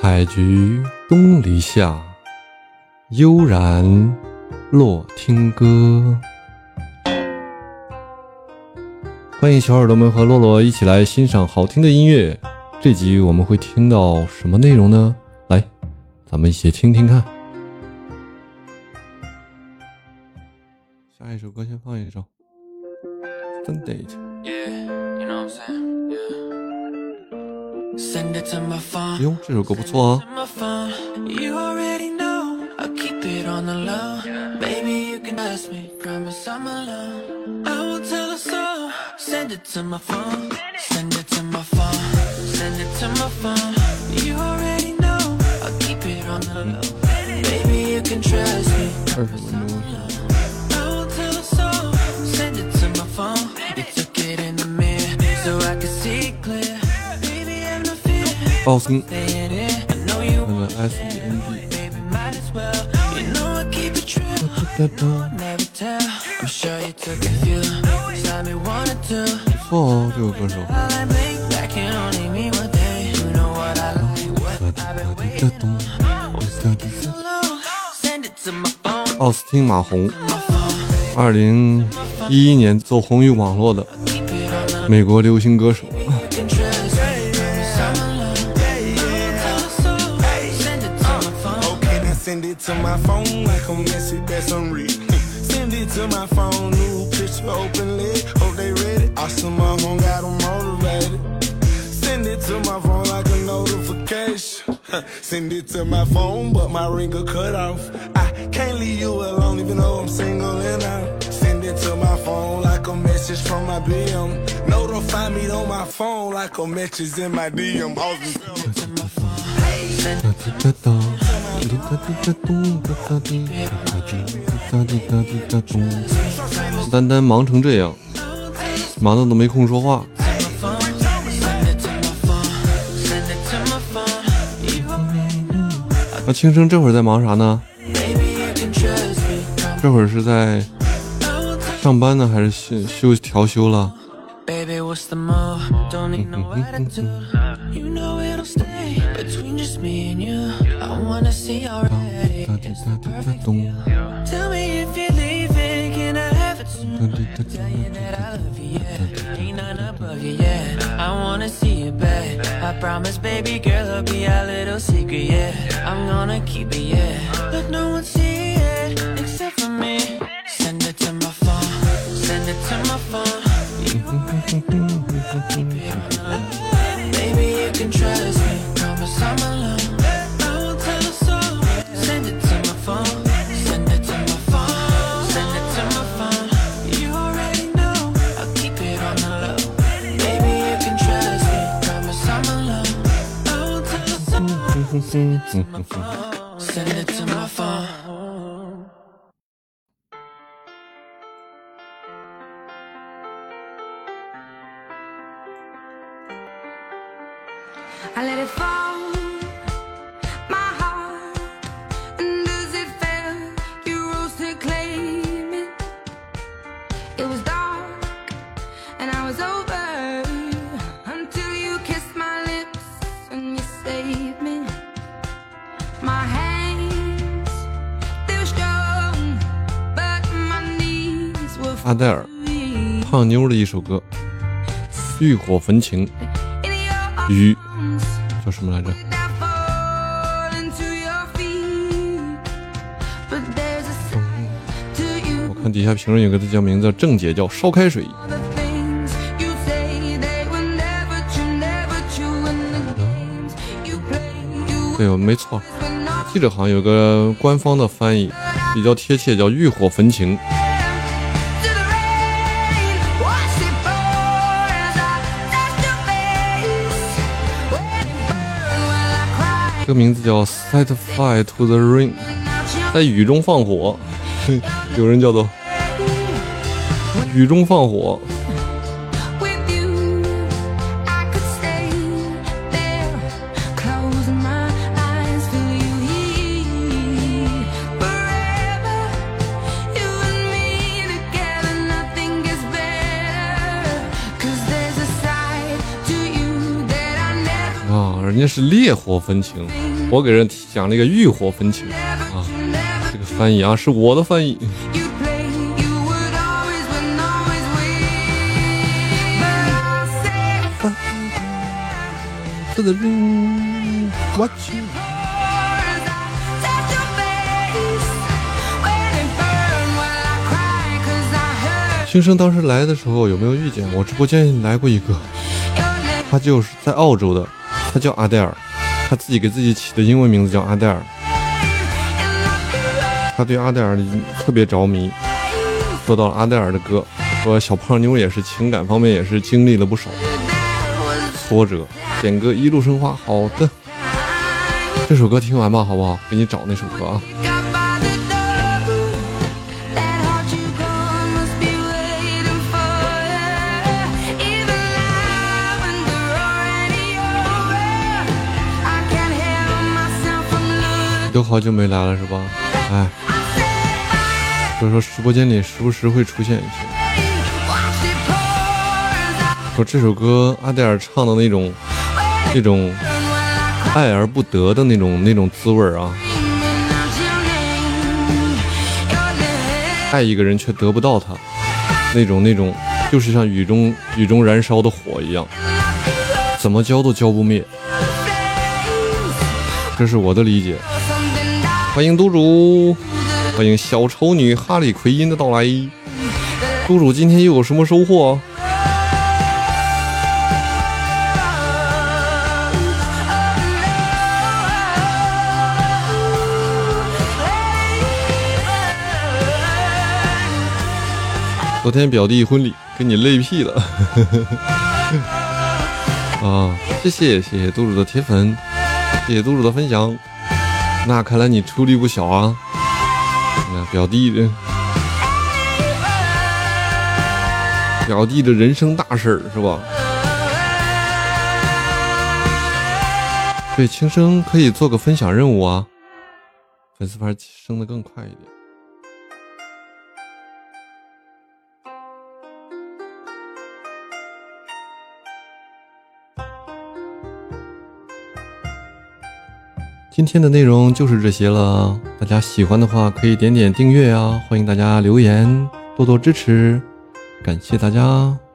采菊东篱下，悠然落听歌。欢迎小耳朵们和洛洛一起来欣赏好听的音乐。这集我们会听到什么内容呢？来，咱们一起听听看。下一首歌先放一首《Fun Date》。Yeah, you know what I'm saying? 哟，这首歌不错啊。My phone. You already 奥斯汀，那个 S T N B。不错哦，这个歌。手。奥斯汀·马红，二零一一年走红于网络的美国流行歌。手。It to my phone like a message that's unread. send it to my phone, new picture open lid. Hope they read it. Awesome, my home got them motivated. Send it to my phone like a notification. send it to my phone, but my ring ringer cut off. I can't leave you alone, even though I'm single and out. Send it to my phone like a message from my BM. Notify me on my phone like a message in my DM. Awesome. 丹丹忙成这样，忙的都没空说话。那青生这会儿在忙啥呢这会儿是在上班呢，还是休休调休了 between just me and you. I wanna see already. It's the perfect feel. Tell me if you're leaving, can I have it soon? Tell you that I love you, yeah. Ain't none above you, yeah. I wanna see you back. I promise, baby girl, it'll be our little secret, yeah. I'm gonna keep it, yeah. Let no one see it except for me. Send it to my phone. Send it to my phone. Baby, It was dark, and I was over 阿黛尔《胖妞》的一首歌《欲火焚情》与叫什么来着？我看底下评论有个字叫名字，郑姐叫烧开水。对，没错，记者好像有个官方的翻译，比较贴切，叫《欲火焚情》。个名字叫 Set Fire to the Rain，在雨中放火，有人叫做雨中放火。啊，人家是烈火焚情。我给人讲了一个欲火焚情啊，这个翻译啊是我的翻译。新生当时来的时候有没有遇见？我直播间来过一个.他就是在澳洲的，他叫阿黛尔，他自己给自己起的英文名字叫阿黛尔。他对阿黛尔特别着迷。说到阿黛尔的歌，说小胖妞也是情感方面也是经历了不少挫折，点歌一路生花。好的，这首歌听完吧，好不好？给你找那首歌啊。都好久没来了是吧？哎，所以说直播间里时不时会出现一些。说这首歌阿黛尔唱的那种那种爱而不得的那种那种滋味啊，爱一个人却得不到他，那种那种就是像雨中雨中燃烧的火一样，怎么浇都浇不灭。这是我的理解。欢迎督主，欢迎小丑女哈利奎因的到来。督主今天又有什么收获？昨天表弟婚礼给你累屁了 啊！谢谢谢谢督主的铁粉，谢谢督主的分享。那看来你出力不小啊！那表弟的表弟的人生大事儿是吧？对，轻生可以做个分享任务啊，粉丝牌升的更快一点。今天的内容就是这些了，大家喜欢的话可以点点订阅啊，欢迎大家留言，多多支持，感谢大家。